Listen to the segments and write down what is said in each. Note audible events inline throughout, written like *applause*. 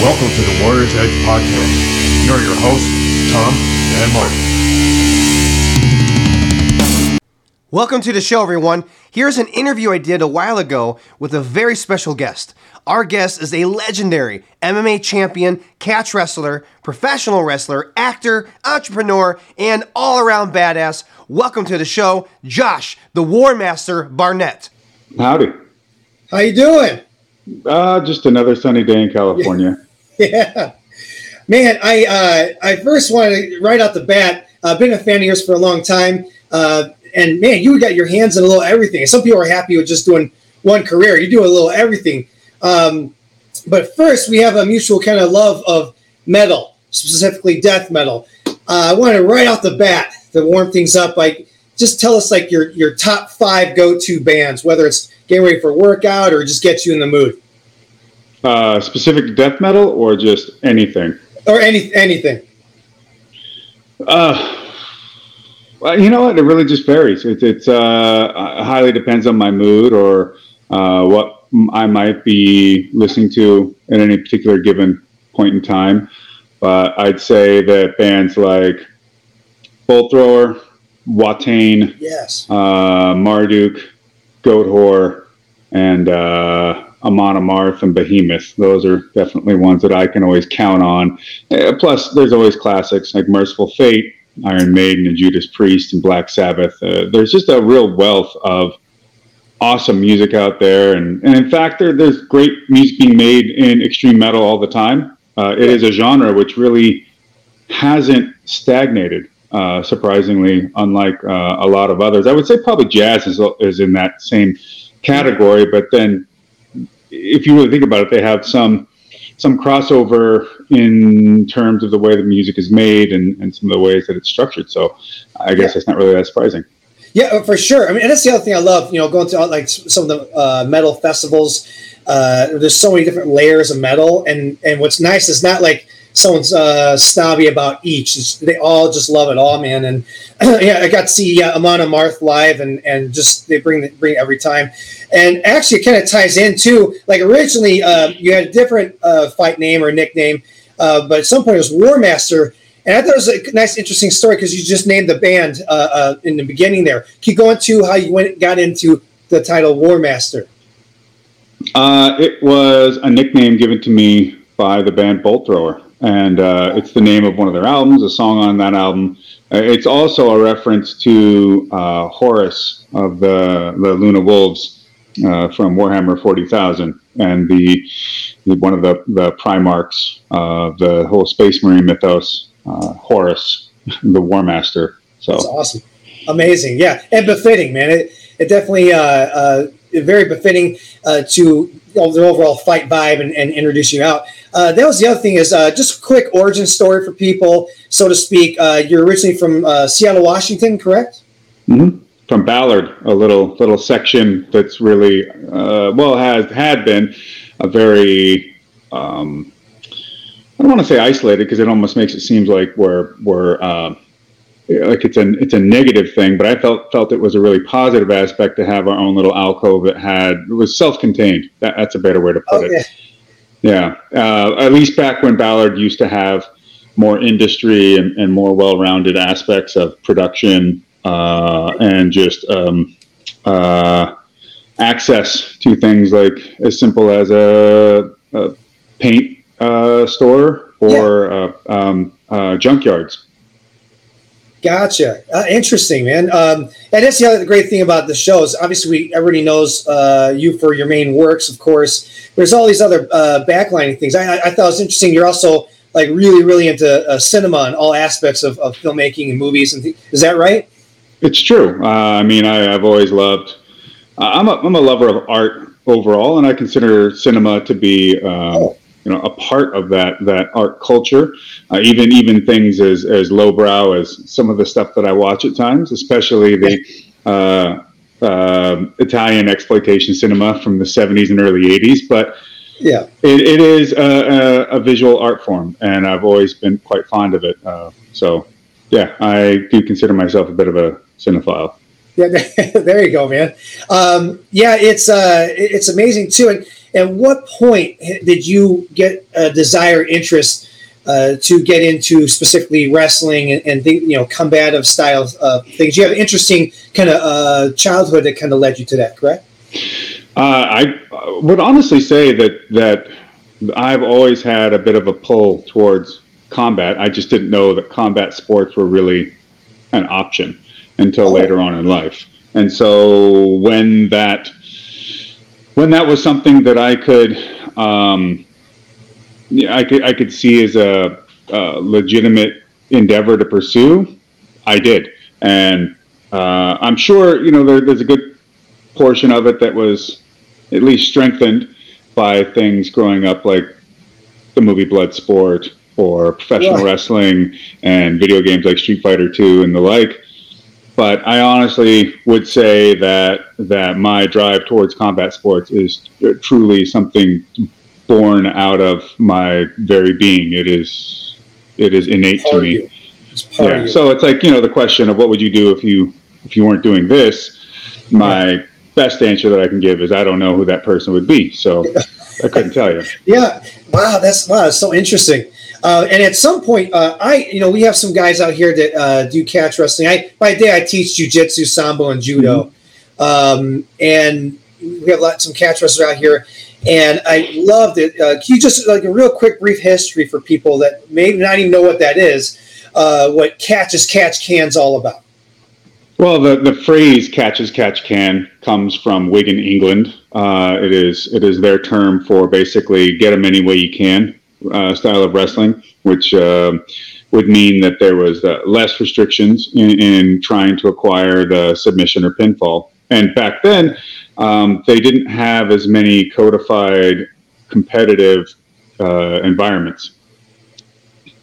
Welcome to the Warriors Edge podcast. Are your hosts, Tom and Mark. Welcome to the show, everyone. Here's an interview I did a while ago with a very special guest. Our guest is a legendary MMA champion, catch wrestler, professional wrestler, actor, entrepreneur, and all around badass. Welcome to the show, Josh, the War Master Barnett. Howdy. How you doing? Uh, just another sunny day in California. *laughs* Yeah, man. I uh, I first wanted to right out the bat. I've been a fan of yours for a long time, uh, and man, you got your hands in a little everything. Some people are happy with just doing one career. You do a little everything. Um, but first, we have a mutual kind of love of metal, specifically death metal. Uh, I wanted right off the bat to warm things up. Like, just tell us like your your top five go to bands, whether it's getting ready for workout or just get you in the mood. Uh, specific death metal or just anything? Or any anything. Uh, well, you know what? It really just varies. It, it's uh, highly depends on my mood or uh, what I might be listening to at any particular given point in time. But I'd say that bands like Bolt Thrower, Watain, Yes. uh, Marduk, Goat and uh, Amon Amarth and Behemoth. Those are definitely ones that I can always count on. Uh, plus, there's always classics like Mercyful Fate, Iron Maiden, and Judas Priest, and Black Sabbath. Uh, there's just a real wealth of awesome music out there, and, and in fact, there, there's great music being made in extreme metal all the time. Uh, it is a genre which really hasn't stagnated. Uh, surprisingly, unlike uh, a lot of others, I would say probably jazz is, is in that same category. But then, if you really think about it, they have some some crossover in terms of the way the music is made and, and some of the ways that it's structured. So, I guess it's not really that surprising. Yeah, for sure. I mean, and that's the other thing I love. You know, going to like some of the uh, metal festivals. Uh, there's so many different layers of metal, and and what's nice is not like someone's uh, snobby about each. It's, they all just love it all, man. And *clears throat* yeah, I got to see uh, Amon Amarth live, and and just they bring bring every time. And actually, it kind of ties in too. Like originally, uh, you had a different uh, fight name or nickname, uh, but at some point it was War Master. And I thought it was a nice, interesting story because you just named the band uh, uh, in the beginning there. Can you go into how you went got into the title War Master? Uh, it was a nickname given to me by the band Bolt Thrower, and uh, it's the name of one of their albums, a song on that album. Uh, it's also a reference to Horus of the the Luna Wolves uh, from Warhammer Forty Thousand, and the, the one of the the Primarchs of the whole Space Marine mythos, uh, Horus, *laughs* the War Master. So That's awesome, amazing, yeah, and befitting, man. It it definitely uh, uh, very befitting uh, to the overall fight vibe and, and introduce you out. Uh, that was the other thing is uh, just a quick origin story for people, so to speak. Uh, you're originally from uh, Seattle, Washington, correct? hmm From Ballard, a little little section that's really uh, well has had been a very um, I don't want to say isolated because it almost makes it seem like we're we're uh, like it's a it's a negative thing, but I felt felt it was a really positive aspect to have our own little alcove that had it was self-contained. That, that's a better way to put Okay. it. Yeah, uh, at least back when Ballard used to have more industry and, and more well-rounded aspects of production uh, and just um, uh, access to things like as simple as a, a paint uh, store or uh, um, uh, junkyards. Gotcha. Uh, interesting, man. Um, and that's the other great thing about the show is obviously we, everybody knows uh, you for your main works, of course. There's all these other uh, backlining things. I, I, thought it was interesting. You're also like really, really into uh, cinema and all aspects of, of filmmaking and movies. And th- is that right? It's true. Uh, I mean, I, I've always loved. Uh, I'm a I'm a lover of art overall, and I consider cinema to be um, you know a part of that that art culture. Uh, even even things as as lowbrow as some of the stuff that I watch at times, especially the uh, uh, Italian exploitation cinema from the 70s and early 80s. But Yeah. it, it is a, a, a visual art form, and I've always been quite fond of it. Uh, so, yeah, I do consider myself a bit of a cinephile. Yeah, *laughs* there you go, man. Um, yeah, it's uh, it's amazing too. And at what point did you get a desire, interest uh, to get into specifically wrestling and, and think, you know combative style uh, things? You have an interesting kind of uh, childhood that kind of led you to that, correct? Uh, I would honestly say that that I've always had a bit of a pull towards combat. I just didn't know that combat sports were really an option until Oh. later on in life. And so when that when that was something that I could um, yeah, I could I could see as a, a legitimate endeavor to pursue, I did, and uh, I'm sure you know there, there's a good portion of it that was at least strengthened by things growing up like the movie Bloodsport or professional Right. wrestling and video games like Street Fighter 2 and the like. But I honestly would say that that my drive towards combat sports is truly something born out of my very being. It is it is innate to me. Yeah. So it's like you know the question of what would you do if you if you weren't doing this. My best answer that I can give is I don't know who that person would be. So I couldn't tell you. *laughs* Yeah. Wow. That's wow. That's so interesting. Uh, and at some point, uh, I you know we have some guys out here that uh, do catch wrestling. I by the day I teach jujitsu, sambo, and judo, um, and we have lot, some catch wrestlers out here. And I loved it. Uh, can you just like a real quick brief history for people that may not even know what that is? Uh, what catch as catch can's all about? Well, the, the phrase "catch as catch can" comes from Wigan, England. Uh, it is it is their term for basically get them any way you can uh, style of wrestling, which um would mean that there was uh, less restrictions in, in trying to acquire the submission or pinfall. And back then, um, they didn't have as many codified competitive uh, environments.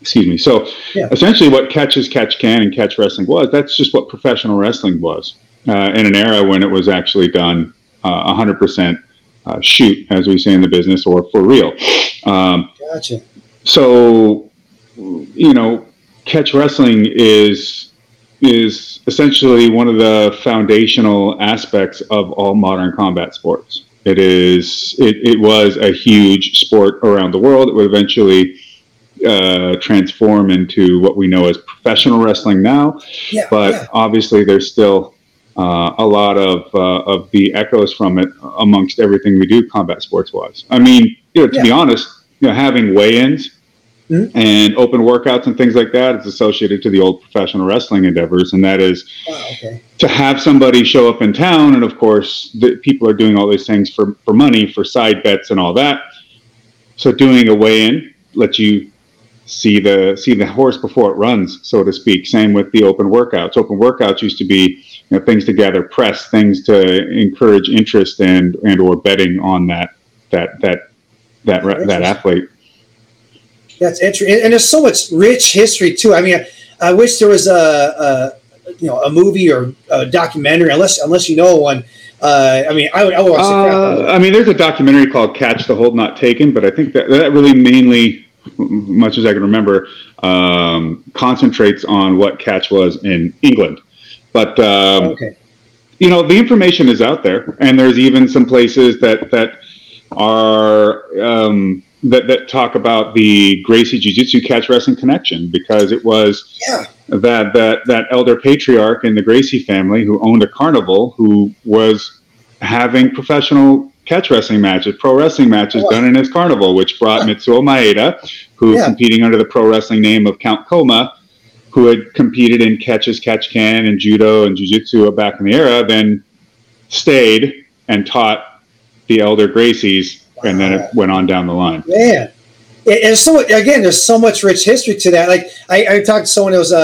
Excuse me. So Yeah. essentially, what catch as catch can and catch wrestling was, that's just what professional wrestling was uh, in an era when it was actually done uh, 100% uh, shoot, as we say in the business, or for real. Um, Gotcha. so you know catch wrestling is is essentially one of the foundational aspects of all modern combat sports it is it, it was a huge sport around the world it would eventually uh, transform into what we know as professional wrestling now Yeah. but yeah. obviously there's still uh, a lot of uh, of the echoes from it amongst everything we do combat sports wise. I mean, you know, to be honest, you know, having weigh-ins Mhm. and open workouts and things like that is associated to the old professional wrestling endeavors, and that is Wow, okay. to have somebody show up in town, and of course, the, people are doing all these things for for money, for side bets, and all that. So doing a weigh-in lets you see the see the horse before it runs, so to speak. Same with the open workouts. Open workouts used to be you know, things to gather press, things to encourage interest and and or betting on that that that that that, athlete. That's interesting, and there's so much rich history too. I mean, I, I wish there was a, a you know a movie or a documentary, unless unless you know one. Uh, I mean, I would I would watch Uh. I mean, there's a documentary called "Catch the Hold Not Taken," but I think that that really mainly, much as I can remember, um, concentrates on what catch was in England. But um, Okay, you know, the information is out there, and there's even some places that that are um, that that talk about the Gracie Jiu Jitsu catch wrestling connection because it was yeah, that that that elder patriarch in the Gracie family who owned a carnival who was having professional catch wrestling matches, pro wrestling matches Wow. done in his carnival, which brought Mitsuo Maeda, who Yeah. competing under the pro wrestling name of Count Koma, who had competed in catches, catch can, and judo and jujitsu back in the era, then stayed and taught the elder Gracies, and then it went on down the line. Yeah, And so again, there's so much rich history to that. Like I, I talked to someone who was uh,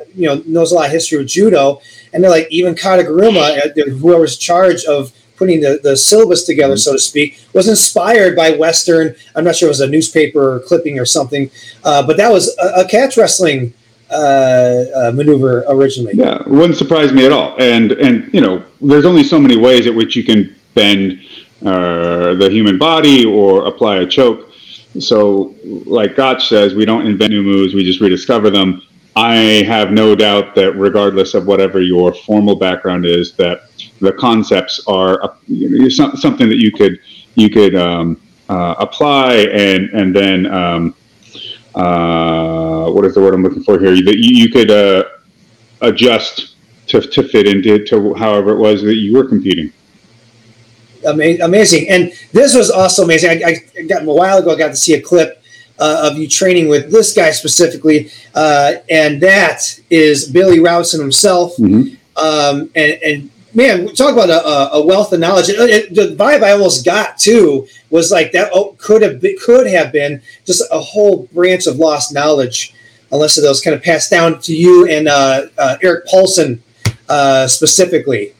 uh, you know knows a lot of history of judo, and they're like even Kataguruma, uh, whoever's charged of putting the, the syllabus together, so to speak, was inspired by Western. I'm not sure it was a newspaper clipping or something, uh, but that was a, a catch wrestling uh, uh, maneuver originally. Yeah, wouldn't surprise me at all. And and you know, there's only so many ways at which you can bend uh, the human body or apply a choke. So, like Gotch says, we don't invent new moves; we just rediscover them. I have no doubt that regardless of whatever your formal background is, that the concepts are uh, you know, something that you could you could um, uh, apply and and then um, uh, what is the word I'm looking for here? That you, you could uh, adjust to, to fit into to however it was that you were competing. Amazing, and this was also amazing. I, I got a while ago. I got to see a clip uh, of you training with this guy specifically, uh, and that is Billy Robinson himself. Mm-hmm. Um, and, and, man, talk about a, a wealth of knowledge. It, it, the vibe I almost got too was like that oh, could have been, could have been just a whole branch of lost knowledge, unless it was kind of passed down to you and uh, uh, Erik Paulson uh, specifically.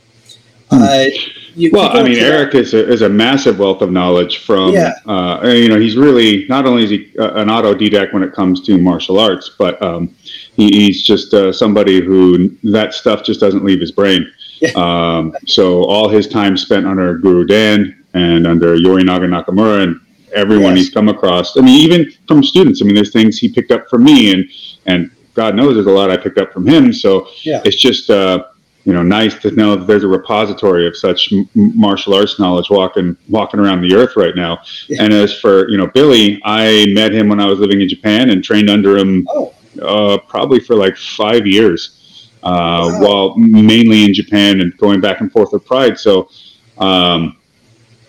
Hmm. You, well, I mean, Erik is a, is a massive wealth of knowledge from, yeah. uh, you know, he's really, not only is he uh, an autodidact when it comes to martial arts, but um, he, he's just uh, somebody who that stuff just doesn't leave his brain. Yeah. *laughs* Um, so all his time spent under Guru Dan and under Yorinaga Nakamura and everyone yes. he's come across. I mean, even from students, I mean, there's things he picked up from me and, and God knows there's a lot I picked up from him. So yeah. it's just, uh, you know, nice to know that there's a repository of such m- martial arts knowledge walking walking around the earth right now. Yeah. And as for you know Billy, I met him when I was living in Japan and trained under him oh. uh, probably for like five years, uh, wow. while mainly in Japan and going back and forth with Pride. So, um,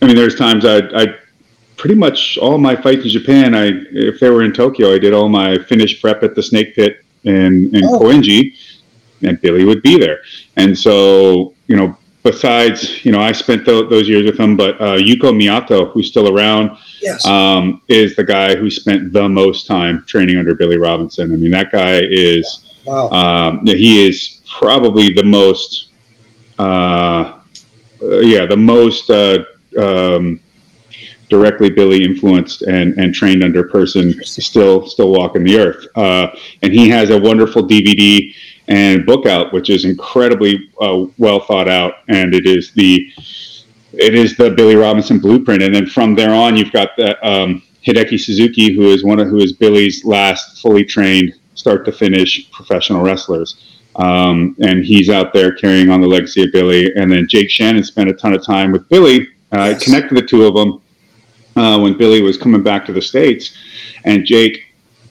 I mean, there's times I I pretty much all my fights in Japan. I if they were in Tokyo, I did all my finish prep at the Snake Pit in in oh. Koenji and Billy would be there. And so, you know, besides, you know, I spent th- those years with him, but uh, Yuko Miyato, who's still around, yes. um, is the guy who spent the most time training under Billy Robinson. I mean, that guy is, wow. um, he is probably the most, uh, uh, yeah, the most uh, um, directly Billy influenced and, and trained under person still still walking the earth. Uh, and he has a wonderful DVD and book out, which is incredibly uh, well thought out, and it is the it is the Billy Robinson blueprint. And then from there on, you've got the um, Hideki Suzuki, who is one of who is Billy's last fully trained start to finish professional wrestlers. Um, and he's out there carrying on the legacy of Billy. And then Jake Shannon spent a ton of time with Billy, uh, yes. connected the two of them uh, when Billy was coming back to the States. And Jake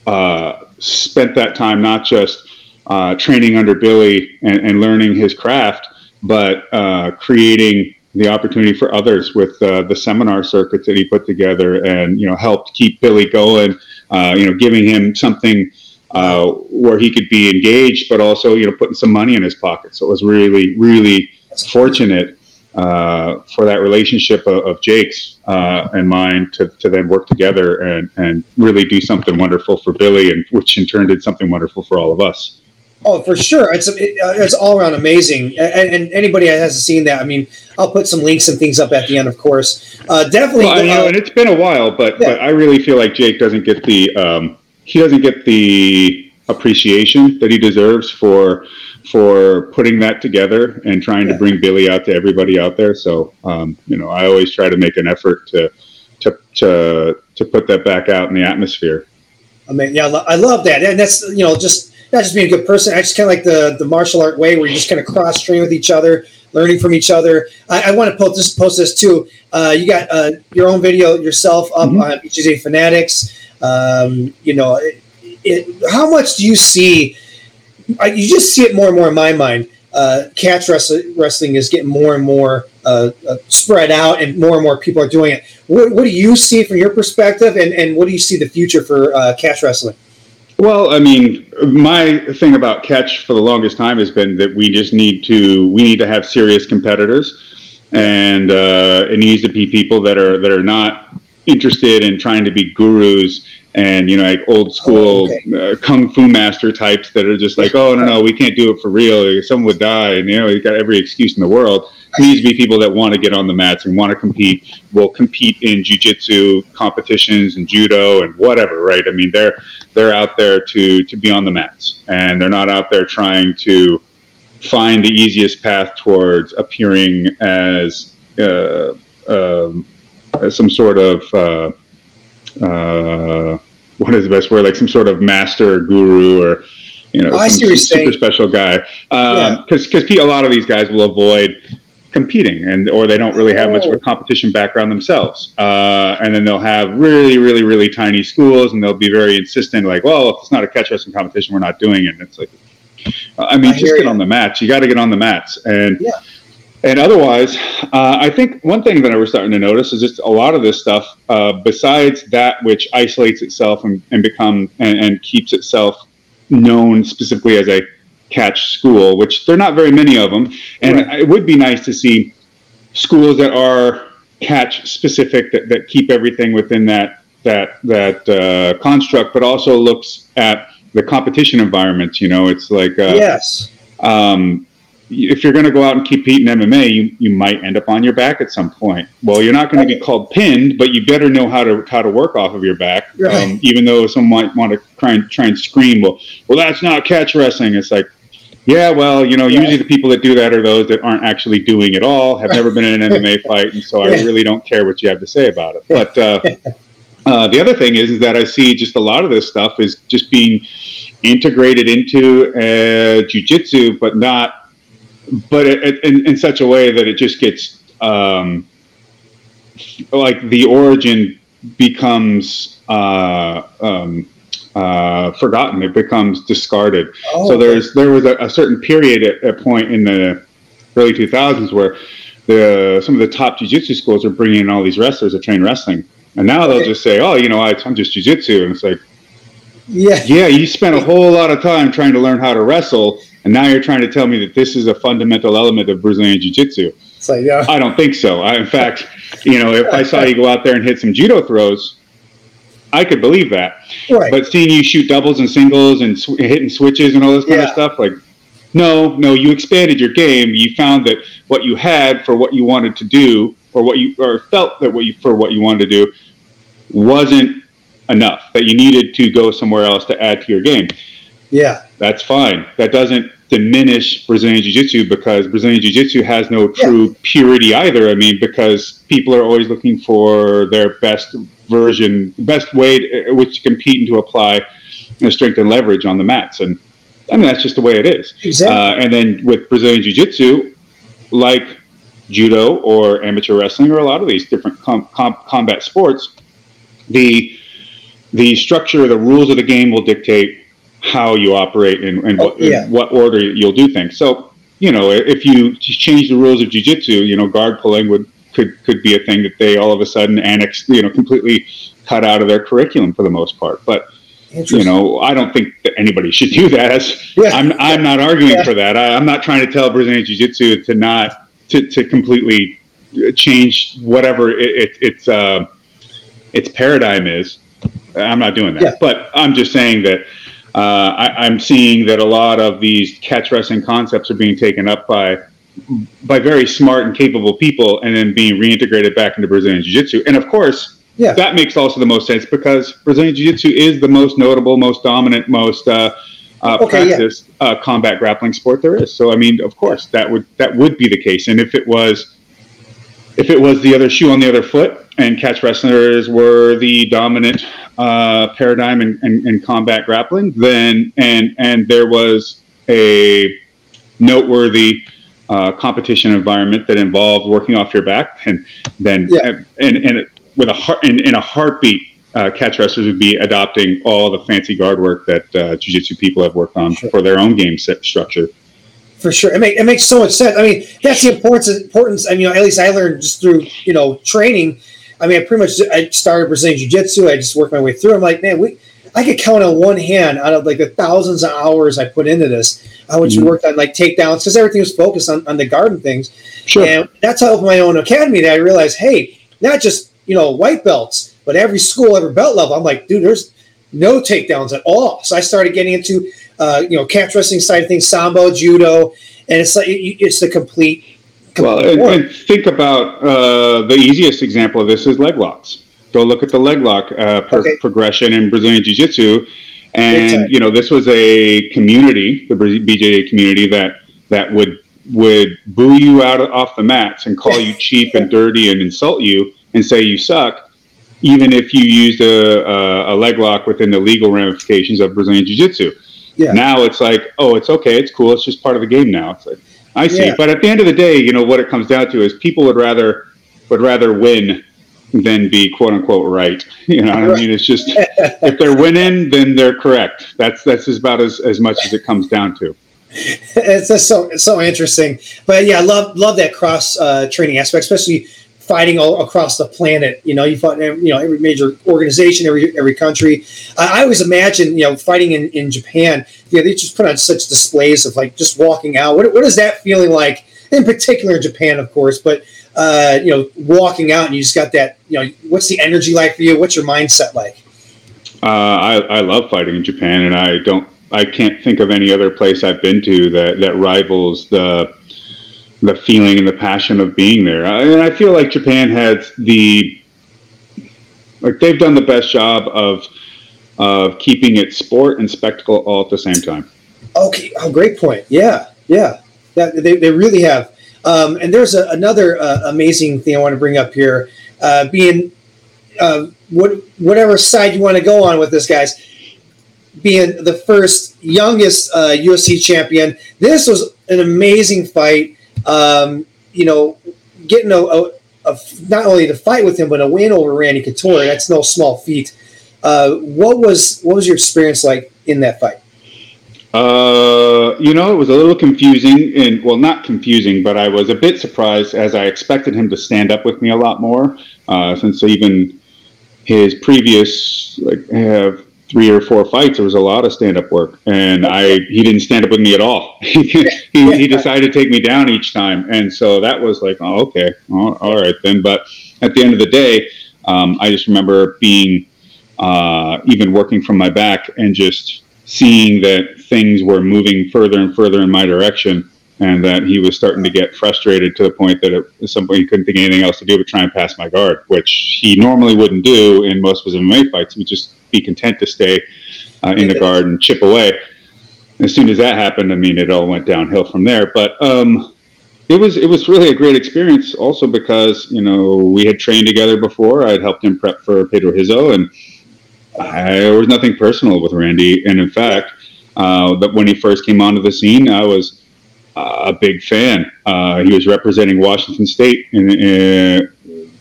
uh, spent that time not just uh, training under Billy and, and, learning his craft, but uh, creating the opportunity for others with uh, the seminar circuits that he put together, and you know helped keep Billy going. Uh, you know, giving him something uh, where he could be engaged, but also you know putting some money in his pocket. So it was really, really fortunate uh, for that relationship of, of Jake's uh, and mine to, to then work together and, and really do something wonderful for Billy, and which in turn did something wonderful for all of us. Oh, for sure. It's it, uh, it's all around amazing. And, and, anybody that hasn't seen that, I mean, I'll put some links and things up at the end, of course. Uh, definitely. Well, know, and it's been a while, but yeah. but I really feel like Jake doesn't get the um, he doesn't get the appreciation that he deserves for for putting that together and trying yeah. to bring Billy out to everybody out there. So um, you know, I always try to make an effort to to to to put that back out in the atmosphere. I mean, yeah, I love that, and that's you know just not just being a good person. I just kind of like the the martial art way where you just kind of cross train with each other, learning from each other. I, I want to post this post this too. Uh, you got uh, your own video yourself up mm-hmm. on BJJ Fanatics. Um, you know, it, it, how much do you see? You just see it more and more in my mind. Uh, catch wrestling, wrestling is getting more and more uh, uh, spread out, and more and more people are doing it. What, what, do you see from your perspective, and, and what do you see the future for uh, catch wrestling? Well, I mean, my thing about catch for the longest time has been that we just need to we need to have serious competitors, and uh, it needs to be people that are that are not interested in trying to be gurus and you know like old school oh, okay. uh, kung fu master types that are just like oh no no we can't do it for real. Someone would die. And you know you got every excuse in the world. To be people that want to get on the mats and want to compete. Will compete in jiu-jitsu competitions and judo and whatever right? I mean they're they're out there to to be on the mats. And they're not out there trying to find the easiest path towards appearing as uh, um, some sort of uh, uh, what is the best word? Like some sort of master guru or you know, Oh, some, super special guy. Yeah. Because because a lot of these guys will avoid competing and or they don't really have much of a Oh. competition background themselves uh, and then they'll have really really really tiny schools and they'll be very insistent like well if it's not a catch wrestling competition we're not doing it and it's like i mean I just get you. on the mats you got to get on the mats and Yeah. And otherwise uh, i think one thing that i was starting to notice is just a lot of this stuff uh, besides that which isolates itself and, and become and, and keeps itself known specifically as a catch school, which there are not very many of them. And Right. it would be nice to see schools that are catch specific that, that keep everything within that that that uh, construct, but also looks at the competition environments. You know, it's like uh, yes. um, if you're going to go out and compete in MMA, you, you might end up on your back at some point. Well, you're not going to get called pinned, but you better know how to how to work off of your back. Right. Um, even though some might want to try and try and scream, well, well, that's not catch wrestling. It's like, yeah, well, you know, Yeah. usually the people that do that are those that aren't actually doing it all, have never been in an MMA fight, and so I really don't care what you have to say about it. But uh, *laughs* uh, the other thing is, is that I see just a lot of this stuff is just being integrated into uh, jujitsu, but not but it, it, in, in such a way that it just gets um, like the origin becomes uh, um, uh, forgotten. It becomes discarded. Oh, so there's there was a, a certain period at a point in the early 2000s where the some of the top jiu-jitsu schools are bringing in all these wrestlers that train wrestling. And now they'll just say, "Oh, you know, I, I'm just jiu-jitsu," and it's like, Yeah. yeah, you spent a *laughs* whole lot of time trying to learn how to wrestle, and now you're trying to tell me that this is a fundamental element of Brazilian Jiu-Jitsu. It's like, yeah. I don't think so. I, in fact, you know, if I saw you go out there and hit some judo throws, I could believe that. Right. But seeing you shoot doubles and singles and sw- hitting switches and all this kind Yeah. of stuff, like, no, no, you expanded your game. You found that what you had for what you wanted to do, or what you or felt that what you for what you wanted to do, wasn't enough. That you needed to go somewhere else to add to your game. Yeah. That's fine. That doesn't diminish Brazilian Jiu Jitsu because Brazilian Jiu Jitsu has no true purity either. I mean, because people are always looking for their best version, best way to, which to compete and to apply you know, strength and leverage on the mats. And I mean, that's just the way it is. Exactly. Uh, and then with Brazilian Jiu Jitsu, like judo or amateur wrestling or a lot of these different com- com- combat sports, the the structure, the rules of the game will dictate how you operate and, and, Oh, what, yeah. in what order you'll do things. So, you know, if you change the rules of jujitsu, you know, guard pulling would could could be a thing that they all of a sudden annex, you know, completely cut out of their curriculum for the most part. But you know, I don't think that anybody *laughs* should do that. Yeah. I'm I'm not arguing Yeah. for that. I, I'm not trying to tell Brazilian Jiu Jitsu to not to, to completely change whatever it, it, its uh, its paradigm is. I'm not doing that. Yeah. But I'm just saying that uh, I, I'm seeing that a lot of these catch wrestling concepts are being taken up by by very smart and capable people, and then being reintegrated back into Brazilian Jiu Jitsu. And of course, Yeah. that makes also the most sense because Brazilian Jiu Jitsu is the most notable, most dominant, most uh, uh, Okay, yeah. practiced uh, combat grappling sport there is. So I mean, of course, that would that would be the case. And if it was if it was the other shoe on the other foot and catch wrestlers were the dominant uh, paradigm in, in, in combat grappling, then and and there was a noteworthy uh, competition environment that involved working off your back, and then Yeah. and and it, with a heart in, in a heartbeat, uh, catch wrestlers would be adopting all the fancy guard work that uh, jiu-jitsu people have worked on Sure. for their own game set structure. For sure, it, make, it makes so much sense. I mean, that's the importance. Importance. I mean, you know, at least I learned just through you know training. I mean, I pretty much I started Brazilian Jiu Jitsu. I just worked my way through. I'm like, man, we I could count on one hand out of like the thousands of hours I put into this. Much Mhm. worked on like takedowns because everything was focused on, on the garden things. Sure. And that's how I opened my own academy. That I realized, hey, not just you know white belts, but every school, every belt level. I'm like, dude, there's no takedowns at all. So I started getting into uh, you know catch wrestling side of things, sambo, judo, and it's like it's the complete. Well, and, and think about uh, the easiest example of this is leg locks. Go look at the leg lock uh, pro- Okay. progression in Brazilian Jiu Jitsu, and you know this was a community, the BJJ community that that would would boo you out of, off the mats and call you *laughs* cheap and dirty and insult you and say you suck, even if you used a, a, a leg lock within the legal ramifications of Brazilian Jiu Jitsu. Yeah. Now it's like, oh, it's okay, it's cool, it's just part of the game now. It's like, I see. Yeah. But at the end of the day, you know what it comes down to is people would rather would rather win than be quote unquote right. *laughs* You know what I mean? It's just if they're winning, then they're correct. That's that's about as, as much as it comes down to. *laughs* It's just so so interesting. But yeah, I love love that cross uh, training aspect, especially fighting all across the planet. You know, you fought you know every major organization, every every country. I, I always imagine you know fighting in, in Japan. Yeah, they just put on such displays of like just walking out. What what is that feeling like? In particular, in Japan, of course, but uh, you know, walking out and you just got that. You know, what's the energy like for you? What's your mindset like? Uh, I I love fighting in Japan, and I don't. I can't think of any other place I've been to that that rivals the the feeling and the passion of being there. And I feel like Japan has the like they've done the best job of of keeping it sport and spectacle all at the same time. Okay, oh, great point. Yeah, yeah, that, they, they really have. Um, and there's a, another uh, amazing thing I want to bring up here. Uh, being uh, what, whatever side you want to go on with this, guys, being the first youngest uh, UFC champion. This was an amazing fight. Um, you know, getting a, a, a, not only the fight with him, but a win over Randy Couture. That's no small feat. Uh, what was what was your experience like in that fight? Uh, you know, it was a little confusing, and well, not confusing, but I was a bit surprised as I expected him to stand up with me a lot more. Uh, since even his previous like uh, three or four fights, there was a lot of stand up work, and I he didn't stand up with me at all. *laughs* he, he decided to take me down each time, and so that was like, oh, okay, all, all right then. But at the end of the day, um, I just remember being uh, even working from my back and just seeing that things were moving further and further in my direction and that he was starting to get frustrated to the point that at some point he couldn't think anything else to do but try and pass my guard, which he normally wouldn't do in most of his MMA fights. He would just be content to stay uh, in the guard and chip away. As soon as that happened, I mean, it all went downhill from there. But um, it was it was really a great experience, also because you know we had trained together before. I had helped him prep for Pedro Rizzo, and I, there was nothing personal with Randy, and in fact, uh, that when he first came onto the scene, I was a big fan. Uh, he was representing Washington State, and uh,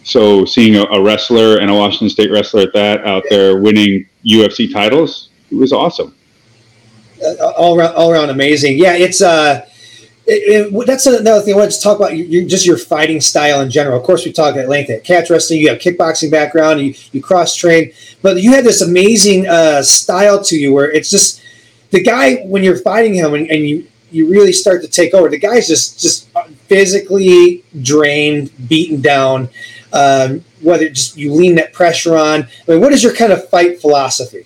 so seeing a, a, wrestler and a Washington State wrestler at that out there winning UFC titles, it was awesome. Uh, all around, all around amazing. Yeah, it's uh, it, it, that's another thing I wanted to talk about. You, just your fighting style in general. Of course, we talk at length at catch wrestling. You have kickboxing background. You you cross train, but you had this amazing uh, style to you where it's just the guy when you're fighting him and, and you you really start to take over. The guy's just just physically drained, beaten down. Um, whether just you lean that pressure on. I mean, what is your kind of fight philosophy?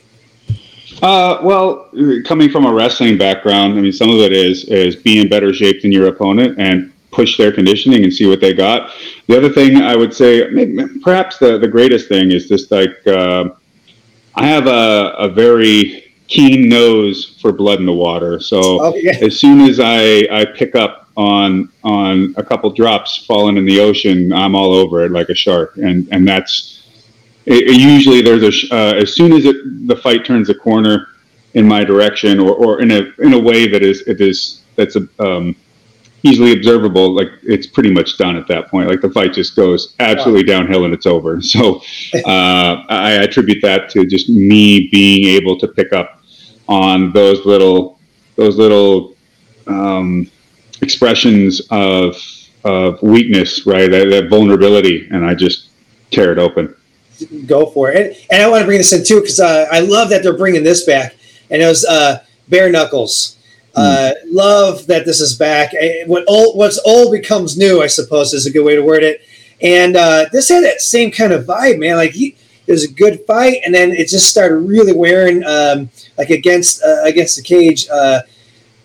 Uh, well, coming from a wrestling background, I mean, some of it is is be in better shape than your opponent and push their conditioning and see what they got. The other thing I would say, maybe, perhaps the the greatest thing is just like uh, I have a a very keen nose for blood in the water. So as soon as I I pick up on on a couple drops falling in the ocean, I'm all over it like a shark, and and that's it, it usually there's a uh, as soon as it, the fight turns a corner in my direction or, or in a in a way that is it is that's a, um, easily observable like it's pretty much done at that point like the fight just goes absolutely downhill and it's over *laughs* so uh, I attribute that to just me being able to pick up on those little those little um, expressions of of weakness right that, that vulnerability and I just tear it open go for it. And, and I want to bring this in too because uh, I love that they're bringing this back. And it was uh, bare knuckles. Uh, mm. Love that this is back. What old, what's old becomes new, I suppose, is a good way to word it. And uh, this had that same kind of vibe, man. Like he, it was a good fight, and then it just started really wearing, um, like against uh, against the cage, uh,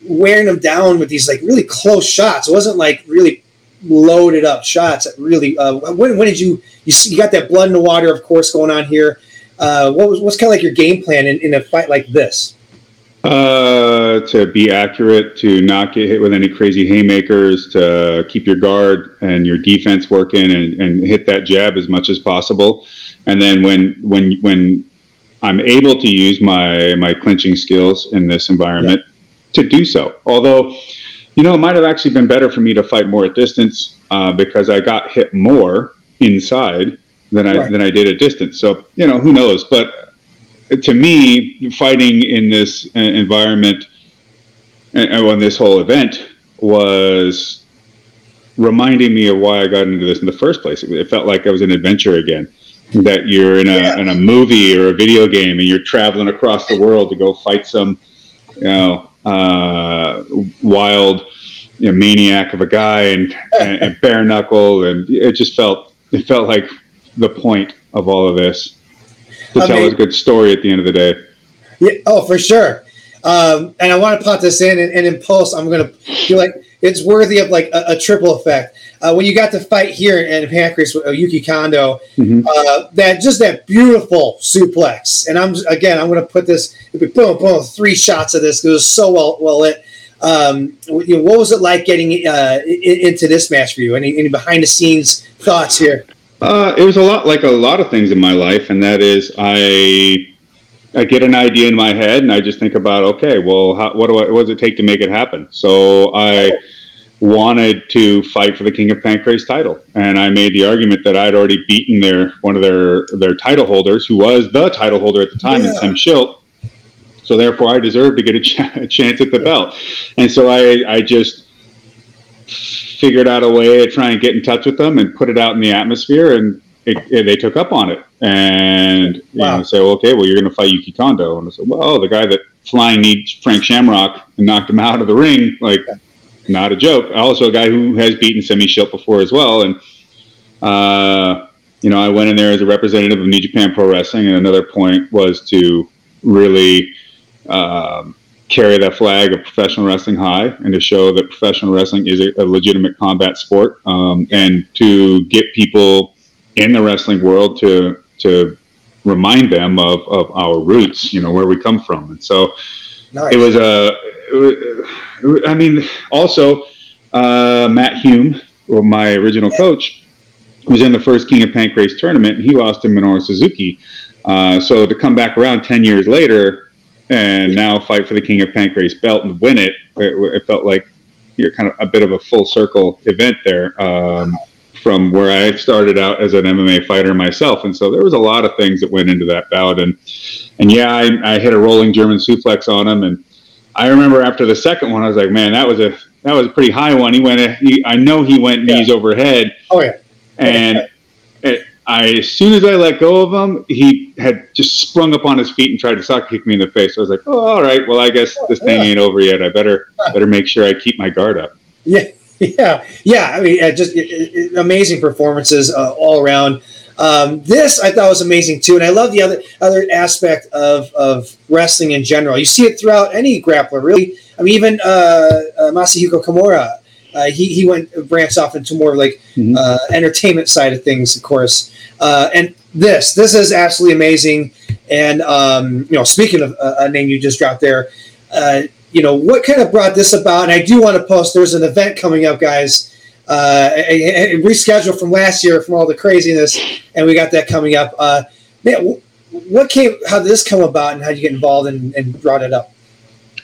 wearing him down with these like really close shots. It wasn't like really loaded up shots. That really, uh, when, when did you, you you got that blood in the water, of course, going on here. Uh, what was what's kind of like your game plan in, in a fight like this? Uh, to be accurate, to not get hit with any crazy haymakers, to keep your guard and your defense working, and, and hit that jab as much as possible. And then when when when I'm able to use my my clinching skills in this environment yeah. to do so. Although, you know, it might have actually been better for me to fight more at distance uh, because I got hit more inside than I right. than I did at distance. So you know, who knows? But to me, fighting in this uh, environment and uh, on this whole event was reminding me of why I got into this in the first place. It felt like I was an adventure again. That you're in a yeah. in a movie or a video game and you're traveling across the world to go fight some, you know, uh, wild you know, maniac of a guy and, and, and bare knuckle, and it just felt it felt like the point of all of this to tell mean, a good story at the end of the day. Yeah, oh, for sure. Um, and I want to put this in, and, and in post, I'm going to feel like it's worthy of like a, a triple effect. Uh, when you got to fight here in Pancrase with Yuki Kondo, mm-hmm. uh, that just that beautiful suplex. And I'm again, I'm going to put this boom, boom, three shots of this. Because it was so well, well lit. Um, you know, what was it like getting uh, into this match for you? Any, any behind the scenes thoughts here? Uh, it was a lot like a lot of things in my life, and that is I I get an idea in my head, and I just think about okay, well, how, what do I, what does it take to make it happen? So I wanted to fight for the King of Pancrase title, and I made the argument that I'd already beaten their one of their their title holders, who was the title holder at the time, yeah. Tim Schilt. So therefore, I deserved to get a, ch- *laughs* a chance at the belt, and so I I just figured out a way to try and get in touch with them and put it out in the atmosphere, and it, it, they took up on it. And you wow. know, say, well, okay, well, you're going to fight Yuki Kondo, and I said, well, oh, the guy that flying kneed Frank Shamrock and knocked him out of the ring, like, not a joke. Also, a guy who has beaten Semmy Schilt before as well, and. Uh, you know, I went in there as a representative of New Japan Pro Wrestling, and another point was to really um, carry that flag of professional wrestling high and to show that professional wrestling is a, a legitimate combat sport um, and to get people in the wrestling world to to remind them of, of our roots you know where we come from. And so nice. it was a it was, I mean also uh, Matt Hume or my original coach was in the first King of Pancrase tournament. And he lost to Minoru Suzuki. Uh, so to come back around 10 years later and now fight for the King of Pancrase belt and win it. It, it felt like you're kind of a bit of a full circle event there um, from where I started out as an MMA fighter myself, and so there was a lot of things that went into that bout. And and yeah, I, I hit a rolling German suplex on him, and I remember after the second one, I was like, man, that was a that was a pretty high one. He went, he, I know he went yeah. knees overhead. Oh yeah, and. I, as soon as I let go of him, he had just sprung up on his feet and tried to sock kick me in the face. I was like, "Oh, all right. Well, I guess this thing ain't over yet. I better better make sure I keep my guard up." Yeah, *laughs* yeah, yeah. I mean, uh, just it, it, amazing performances uh, all around. Um, this I thought was amazing too, and I love the other other aspect of of wrestling in general. You see it throughout any grappler, really. I mean, even uh, uh, Masahiko Kimura uh, he he went branched off into more like mm-hmm. uh, entertainment side of things, of course. Uh, and this this is absolutely amazing. And um, you know, speaking of uh, a name you just dropped there, uh, you know, what kind of brought this about? And I do want to post. There's an event coming up, guys. Uh, a, a rescheduled from last year from all the craziness, and we got that coming up. man, what came? How did this come about, and how did you get involved and, and brought it up?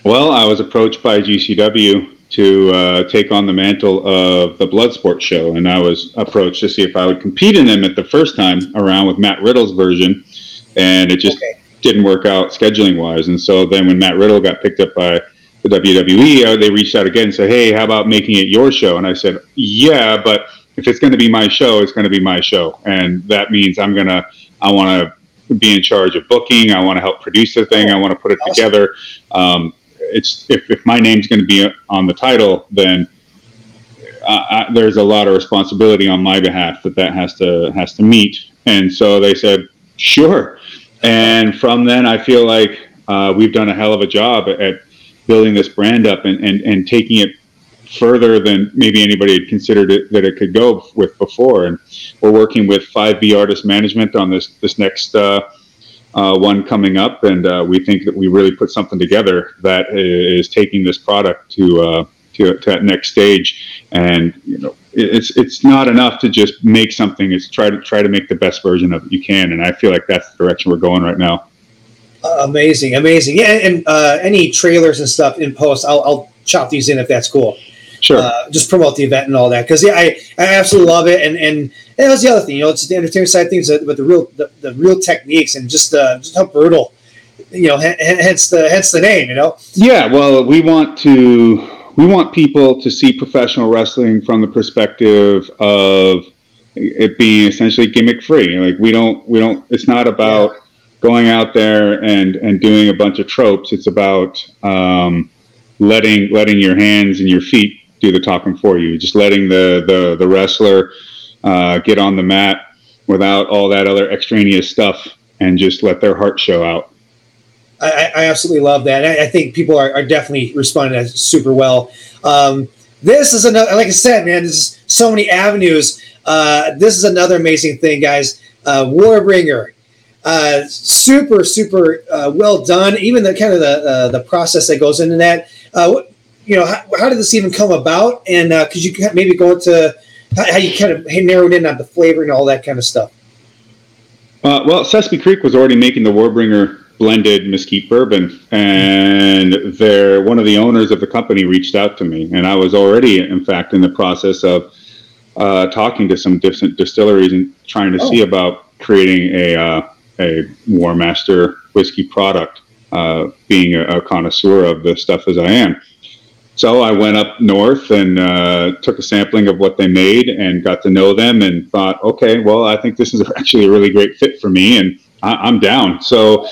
Well, I was approached by GCW to uh, take on the mantle of the Bloodsport show, and I was approached to see if I would compete in them at the first time around with Matt Riddle's version, and it just okay. didn't work out scheduling wise. And so then when Matt Riddle got picked up by the WWE, uh, they reached out again and said, "Hey, how about making it your show?" And I said, "Yeah, but if it's going to be my show, it's going to be my show, and that means I'm gonna, I want to." be in charge of booking. I want to help produce the thing. I want to put it awesome. together. Um, it's if, if my name's going to be on the title, then uh, I, there's a lot of responsibility on my behalf that that has to has to meet. And so they said, sure. And from then, I feel like uh, we've done a hell of a job at building this brand up and, and, and taking it further than maybe anybody had considered it that it could go with before. And we're working with 5B Artist Management on this this next uh, uh, one coming up, and uh, we think that we really put something together that is taking this product to uh, to, to that next stage. And you know, it's it's not enough to just make something. It's try to try to make the best version of it you can. And I feel like that's the direction we're going right now. amazing, amazing. Yeah, and uh, any trailers and stuff in post, I'll, I'll chop these in if that's cool. Sure. Uh, just promote the event and all that. Because yeah, I, I absolutely love it. And and that was the other thing you know it's the entertainment side of things but the real the, the real techniques and just uh, just how brutal you know hence the hence the name you know? Yeah well we want to we want people to see professional wrestling from the perspective of it being essentially gimmick free like we don't we don't it's not about yeah. going out there and and doing a bunch of tropes. It's about um, letting letting your hands and your feet do the talking for you. Just letting the the the wrestler uh, get on the mat without all that other extraneous stuff, and just let their heart show out. I, I absolutely love that. I, I think people are, are, definitely responding super well. Um, this is another, like I said, man. There's so many avenues. Uh, this is another amazing thing, guys. Uh, Warbringer, uh, super, super uh, well done. Even the kind of the uh, the process that goes into that. Uh, you know, how, how, did this even come about? And uh, could you maybe go into how, how, you kind of narrowed in on the flavor and all that kind of stuff? Uh, well, Sesame Creek was already making the Warbringer blended mesquite bourbon, and there one of the owners of the company reached out to me, and I was already, in fact, in the process of uh, talking to some different distilleries and trying to oh. see about creating a uh, a War Master whiskey product. Uh, being a, a connoisseur of the stuff as I am. So I went up north and uh, took a sampling of what they made and got to know them and thought, okay, well, I think this is *laughs* actually a really great fit for me and I- am down. So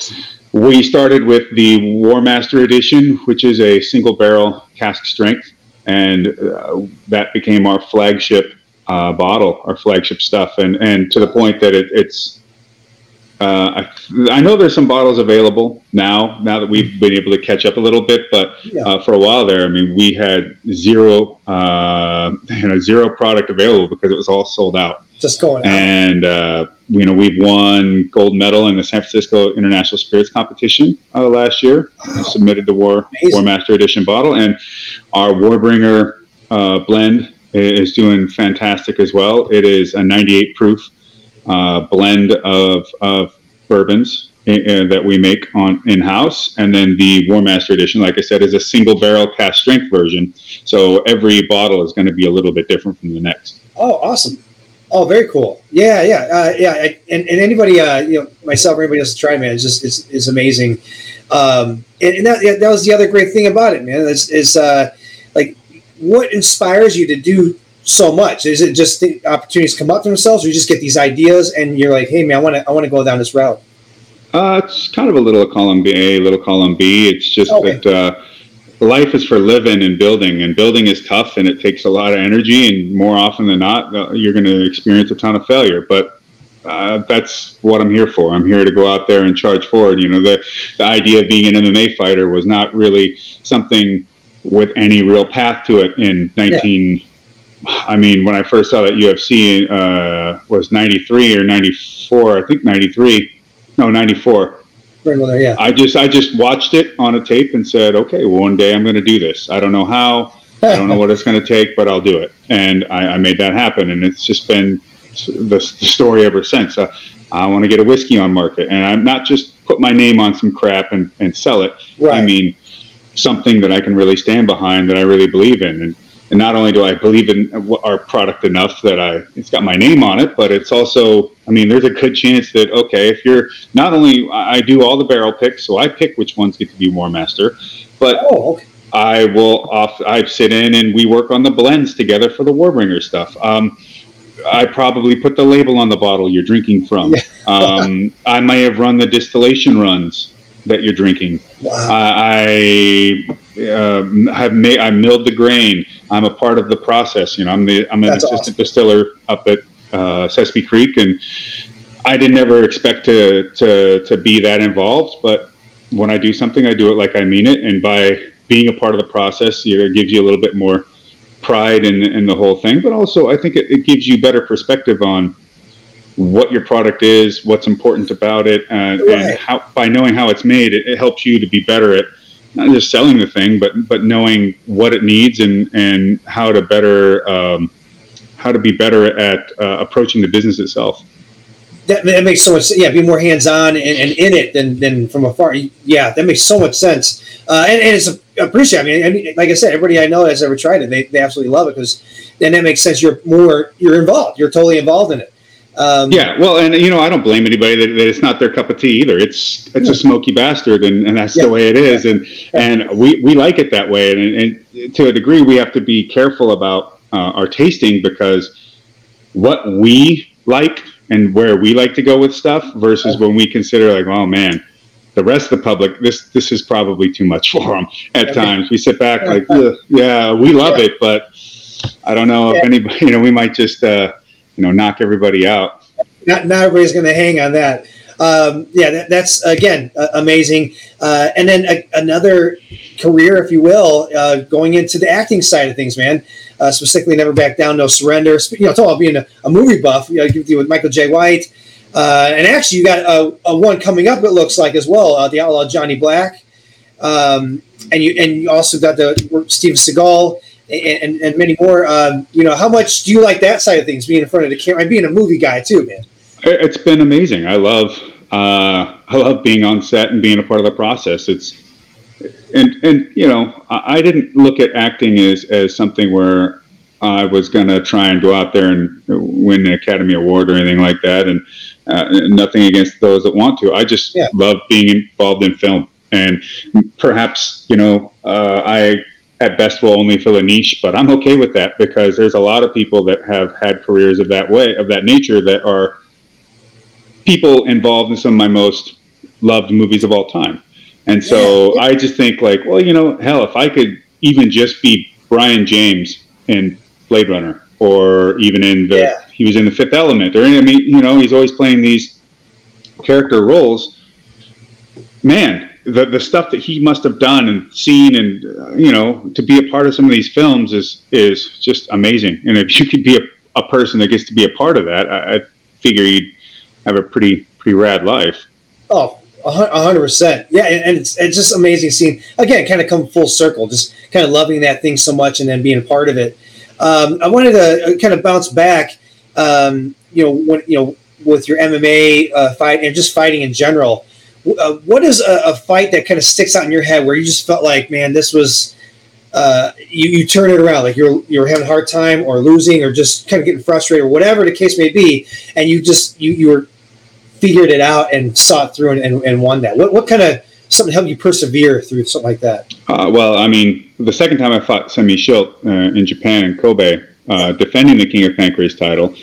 we started with the War Master Edition, which is a single barrel cask strength, and uh, that became our flagship uh, bottle, our flagship stuff, and and to the point that it, it's uh, I, I, know there's some bottles available now. Now that we've been able to catch up a little bit, but yeah. uh, for a while there, I mean, we had zero, uh, *laughs* you know, zero product available because it was all sold out. Just going. Out. And uh, you know, we've won gold medal in the San Francisco International Spirits Competition uh, last year. Wow. Submitted the War Amazing. War Master Edition bottle, and our Warbringer uh, blend is doing fantastic as well. It is a 98 proof uh, blend of, of bourbons uh, that we make on in house, and then the War Master Edition, like I said, is a single barrel cask strength version. So every bottle is going to be a little bit different from the next. Oh, awesome! Oh, very cool. Yeah, yeah, uh, yeah. And, and anybody, uh, you know, myself or anybody else try, man, it's just it's, it's amazing. Um, and, and that, that was the other great thing about it, man. Is, is uh, like what inspires you to do so much? Is it just the opportunities come up to themselves, or you just get these ideas and you're like, "Hey, man, I want to, I want to go down this route." Uh, it's kind of a little column A, little column B. It's just okay. that uh, life is for living and building, and building is tough, and it takes a lot of energy, and more often than not, uh, you're going to experience a ton of failure. But uh, that's what I'm here for. I'm here to go out there and charge forward. You know, the the idea of being an MMA fighter was not really something with any real path to it in 19. Yeah I mean, when I first saw that UFC uh, was 93 or 94, I think 93, no, 94. yeah. I just I just watched it on a tape and said, okay, well, one day I'm going to do this. I don't know how, I don't know what it's going to take, but I'll do it. And I, I, made that happen, and it's just been the, the story ever since. Uh, I want to get a whiskey on market, and I'm not just put my name on some crap and, and sell it. Right. I mean, something that I can really stand behind that I really believe in. And and not only do I believe in our product enough that I it's got my name on it, but it's also I mean there's a good chance that okay if you're not only I do all the barrel picks, so I pick which ones get to be War Master, but oh, okay. I will off I sit in and we work on the blends together for the Warbringer stuff. Um, I probably put the label on the bottle you're drinking from. *laughs* um, I may have run the distillation runs that you're drinking. Wow. I uh, have made I milled the grain. I'm a part of the process. You know, I'm the I'm an That's assistant awesome. distiller up at uh, Sesame Creek, and I didn't ever expect to to to be that involved. But when I do something, I do it like I mean it, and by being a part of the process, you know, it gives you a little bit more pride in in the whole thing. But also, I think it, it gives you better perspective on what your product is, what's important about it, and, right. and how by knowing how it's made, it, it, helps you to be better at not just selling the thing, but but knowing what it needs and and how to better um, how to be better at uh, approaching the business itself. That, that makes so much sense. Yeah, be more hands on and, and, in it than, than from afar. Yeah, that makes so much sense. Uh, and, and it's appreciate. I mean, I mean, like I said, everybody I know has ever tried it. They, they absolutely love it because then that makes sense. You're more you're involved. You're totally involved in it. Um, yeah, well, and you know, I don't blame anybody that, that, it's not their cup of tea either. It's it's yeah. a smoky bastard, and, and that's yeah. the way it is. And and we, we like it that way. And, and to a degree, we have to be careful about uh, our tasting because what we like and where we like to go with stuff versus when we consider like, oh man, the rest of the public, this this is probably too much for them at times. We sit back like, yeah, we love it, but I don't know if anybody, you know, we might just. Uh, you know knock everybody out. Not not everybody's going to hang on that. Um, yeah, that, that's again uh, amazing. Uh, and then a, another career, if you will, uh, going into the acting side of things, man. Uh, specifically, never back down, no surrender. You know, it's all being a, a movie buff. You know, with Michael Jai White, uh, and actually, you got a, a, one coming up. It looks like as well, uh, the Outlaw Johnny Black, um, and you and you also got the Steven Seagal and, and, many more. Um, you know, how much do you like that side of things, being in front of the camera and being a movie guy too, man? It's been amazing. I love uh, I love being on set and being a part of the process. It's and and you know I, I didn't look at acting as as something where I was going to try and go out there and win an Academy Award or anything like that. And uh, nothing against those that want to. I just yeah. love being involved in film. And perhaps, you know, uh, I at best will only fill a niche, but I'm okay with that because there's a lot of people that have had careers of that way, of that nature, that are people involved in some of my most loved movies of all time. And so. I just think like, well, you know, hell, if I could even just be Brion James in Blade Runner, or even in the yeah. he was in the Fifth Element, or I mean, you know, he's always playing these character roles. Man, the the stuff that he must have done and seen and uh, you know to be a part of some of these films is is just amazing. And if you could be a, a person that gets to be a part of that I, I figure you'd have a pretty pretty rad life. Oh a hundred percent. Yeah and it's, it's just amazing seeing again kind of come full circle just kind of loving that thing so much and then being a part of it. Um, i wanted to uh, kind of bounce back um, you know when you know with your mma uh, fight and just fighting in general uh, what is a, a, fight that kind of sticks out in your head where you just felt like, man, this was uh, you, you turn it around, like you're you're having a hard time or losing or just kind of getting frustrated or whatever the case may be, and you just you you were figured it out and saw it through and, and, and won that. What what kind of something helped you persevere through something like that? Uh, well, I mean, the second time I fought Semmy Schilt uh, in Japan in Kobe, uh, defending the King of Pancrase title.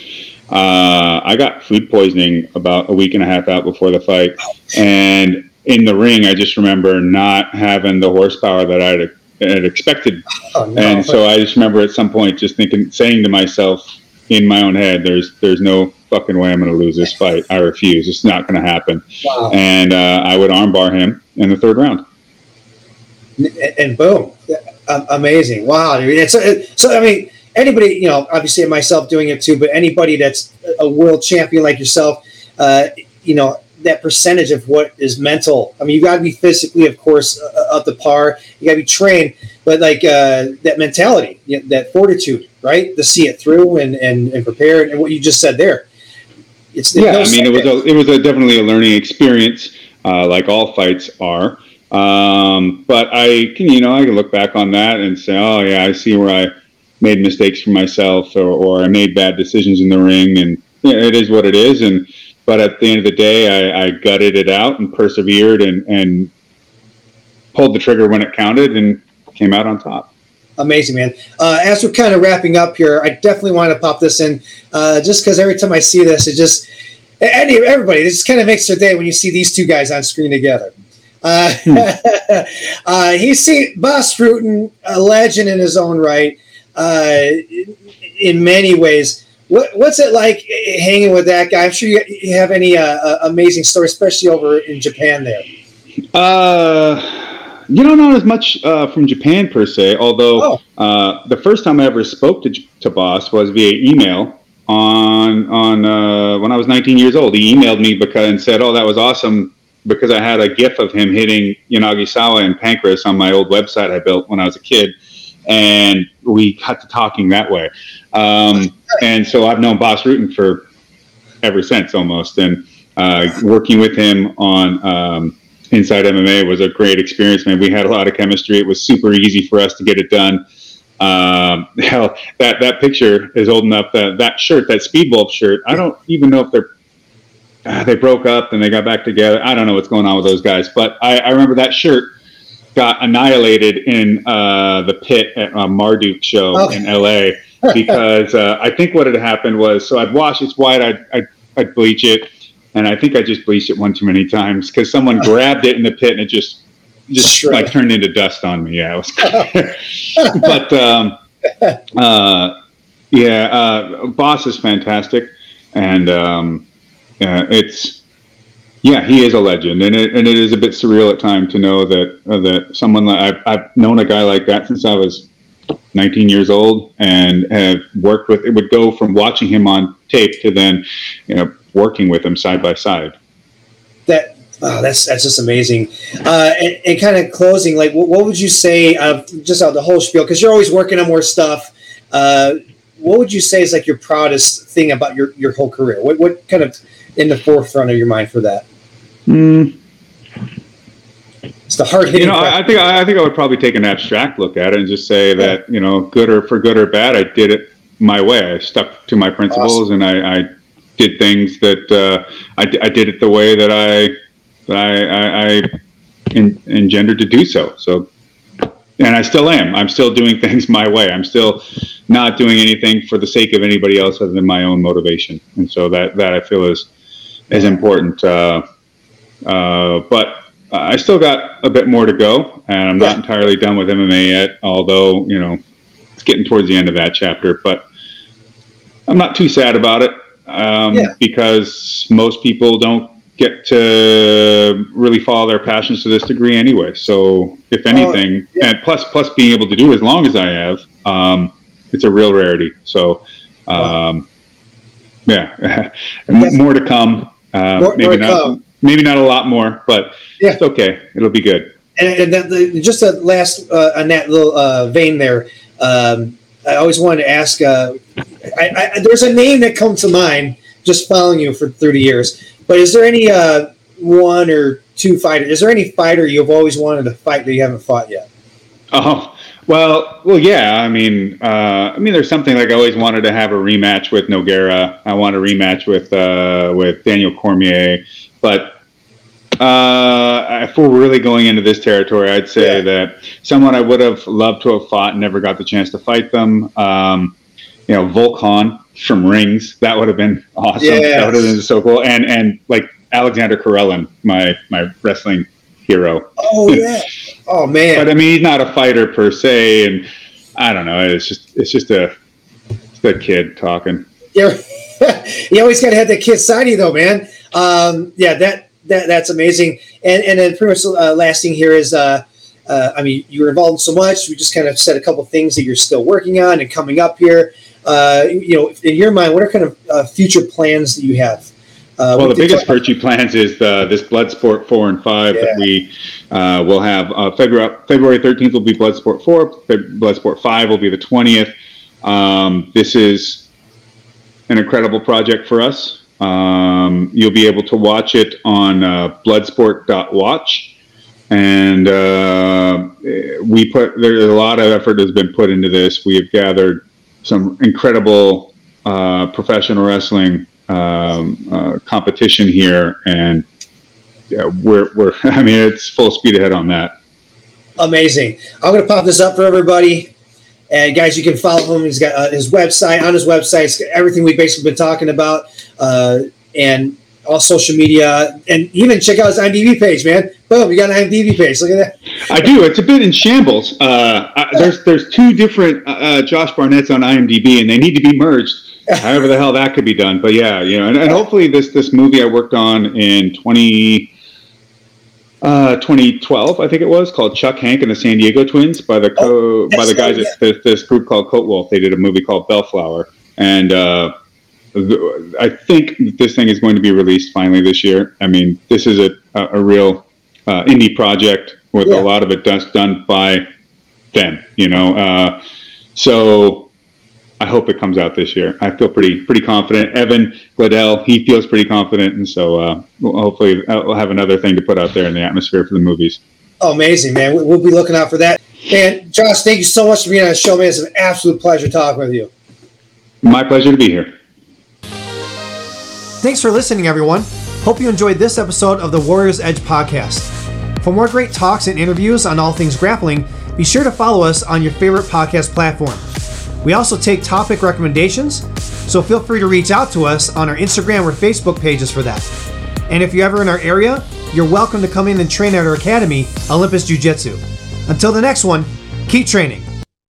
Uh, I got food poisoning about a week and a half out before the fight, and in the ring, I just remember not having the horsepower that I'd had expected, oh, no. and so I just remember at some point just thinking, saying to myself in my own head, "There's, there's no fucking way I'm going to lose this fight. I refuse. It's not going to happen." Wow. And uh, I would armbar him in the third round. And boom, amazing! Wow, it's so. I mean anybody, you know, obviously myself doing it too, but anybody that's a world champion like yourself, uh, you know, that percentage of what is mental. I mean, you got to be physically, of course, uh, up the par. You got to be trained, but like uh, that mentality, you know, that fortitude, right, to see it through and and, and prepare. And what you just said there, it's yeah. No I mean, it was a, it was a, definitely a learning experience, uh, like all fights are. Um, but I can, you know, I can look back on that and say, oh yeah, I see where I made mistakes for myself or, or I made bad decisions in the ring, and you know, it is what it is. And but at the end of the day, I, I gutted it out and persevered and, and pulled the trigger when it counted and came out on top. Amazing, man. Uh, as we're kind of wrapping up here, I definitely want to pop this in uh, just because every time I see this, it just any everybody this kind of makes their day when you see these two guys on screen together. Uh, hmm. *laughs* uh, he's seen Bas Rutten, a legend in his own right uh, in many ways. What, what's it like hanging with that guy? I'm sure you, you have any uh, uh, amazing stories, especially over in Japan there. Uh, you know, not know as much uh, from Japan per se. Although oh. uh, the first time I ever spoke to to Bas was via email on on uh, when I was 19 years old. He emailed me because and said, "Oh, that was awesome." Because I had a GIF of him hitting Yanagisawa and Pancrase on my old website I built when I was a kid, and we got to talking that way. Um, and so I've known Bas Rutten for ever since almost, and uh, working with him on um, Inside MMA was a great experience. Man, we had a lot of chemistry. It was super easy for us to get it done. Um, *laughs* hell, that that picture is old enough that that shirt, that Speedwolf shirt, I don't even know if they're uh, they broke up and they got back together. I don't know what's going on with those guys, but I, I remember that shirt got annihilated in uh, the pit at a Marduk show okay. in LA *laughs* because uh, I think what had happened was so I'd wash its white, I'd, I'd, I'd bleach it, and I think I just bleached it one too many times because someone *laughs* grabbed it in the pit and it just just Shred. like turned into dust on me. Yeah, it was. *laughs* but um, uh, yeah, uh, Bas is fantastic, and um, uh, it's yeah, he is a legend, and it and it is a bit surreal at times to know that uh, that someone like I've, I've known a guy like that since I was 19 years old, and have worked with. It would go from watching him on tape to then, you know, working with him side by side. That that's that's just amazing. Uh, and, and kind of closing, like, what, what would you say of just out the whole spiel? Because you're always working on more stuff. Uh, what would you say is like your proudest thing about your your whole career? What what kind of in the forefront of your mind for that? Mm. It's the hard hitting. You know, I, I, think I think I would probably take an abstract look at it and just say that you know, good or for good or bad, I did it my way. I stuck to my principles awesome. and I, I, did things that uh, I, I, did it the way that I that I, I, I in, engendered to do so. So, and I still am. I'm still doing *laughs* things my way. I'm still not doing anything for the sake of anybody else other than my own motivation. And so that that I feel is is important. Uh, uh, but I still got a bit more to go, and I'm not entirely done with MMA yet. Although you know, it's getting towards the end of that chapter, but I'm not too sad about it um, yeah. because most people don't get to really follow their passions to this degree anyway. So, if anything, uh, yeah. and plus plus being able to do as long as I have, um, it's a real rarity. So, um, yeah, *laughs* more to come. Uh, more, maybe more not. Come maybe not a lot more, but yeah. it's okay. It'll be good. And, and the, just a last uh, on that little uh, vein there, um, I always wanted to ask. Uh, I, I, there's a name that comes to mind just following you for 30 years, but is there any uh, one or two fighters? Is there any fighter you've always wanted to fight that you haven't fought yet? Oh. Well, well, yeah. I mean, uh, I mean, there's something like I always wanted to have a rematch with Nogueira. I want a rematch with uh, with Daniel Cormier. But uh, if we're really going into this territory, I'd say yeah. that someone I would have loved to have fought and never got the chance to fight them. Um, you know, Volk Han from Rings, that would have been awesome. Yes. That would have been so cool. And and like Alexander Karelin, my my wrestling hero. Oh yeah. *laughs* Oh man. but I mean, he's not a fighter per se, and I don't know. It's just it's just a it's a kid talking. Yeah. *laughs* you always got to have that kid side of you, though, man. Um, yeah, that, that that's amazing. And and then pretty much uh, last thing here is, uh, uh, I mean, you were involved in so much. We just kind of said a couple things that you're still working on and coming up here. Uh, you know, in your mind, what are kind of uh, future plans that you have? Uh, well, the biggest Virtue plans is this Bloodsport four and five yeah. that we uh, will have. Uh, February February thirteenth will be Bloodsport four. Bloodsport five will be the twentieth. Um, this is an incredible project for us. Um, you'll be able to watch it on uh, bloodsport.watch. And uh, we put, there's a lot of effort has been put into this. We have gathered some incredible uh, professional wrestling um, uh, competition here. And yeah, we're, we're, *laughs* I mean, it's full speed ahead on that. Amazing. I'm going to pop this up for everybody. And guys, you can follow him. He's got uh, his website on his website. everything we've basically been talking about, uh, and all social media, and even check out his IMDb page, man. Boom, you got an IMDb page. Look at that. I do. It's a bit in shambles. Uh, I, there's there's two different uh, uh, Josh Barnett's on IMDb, and they need to be merged. However the hell that could be done, but yeah, you know, and, and hopefully this this movie I worked on in 20 uh, 2012, I think it was, called Chuck Hank and the San Diego Twins by the co- oh, by the guys at this, this, group called Coatwolf. They did a movie called Bellflower, and uh, I think this thing is going to be released finally this year. I mean, this is a, a, a real uh, indie project with Yeah. a lot of it done, done by them, you know. Uh, so I hope it comes out this year. I feel pretty pretty confident. Evan Glodell, he feels pretty confident, and so uh, hopefully uh, we'll have another thing to put out there in the atmosphere for the movies. Oh, amazing, man. We- We'll be looking out for that. And Josh, thank you so much for being on the show, man. It's an absolute pleasure talking with you. My pleasure to be here. Thanks for listening, everyone. Hope you enjoyed this episode of the Warriors Edge podcast. For more great talks and interviews on all things grappling, be sure to follow us on your favorite podcast platform. We also take topic recommendations, so feel free to reach out to us on our Instagram or Facebook pages for that. And if you're ever in our area, you're welcome to come in and train at our academy, Olympus Jiu Jitsu. Until the next one, keep training.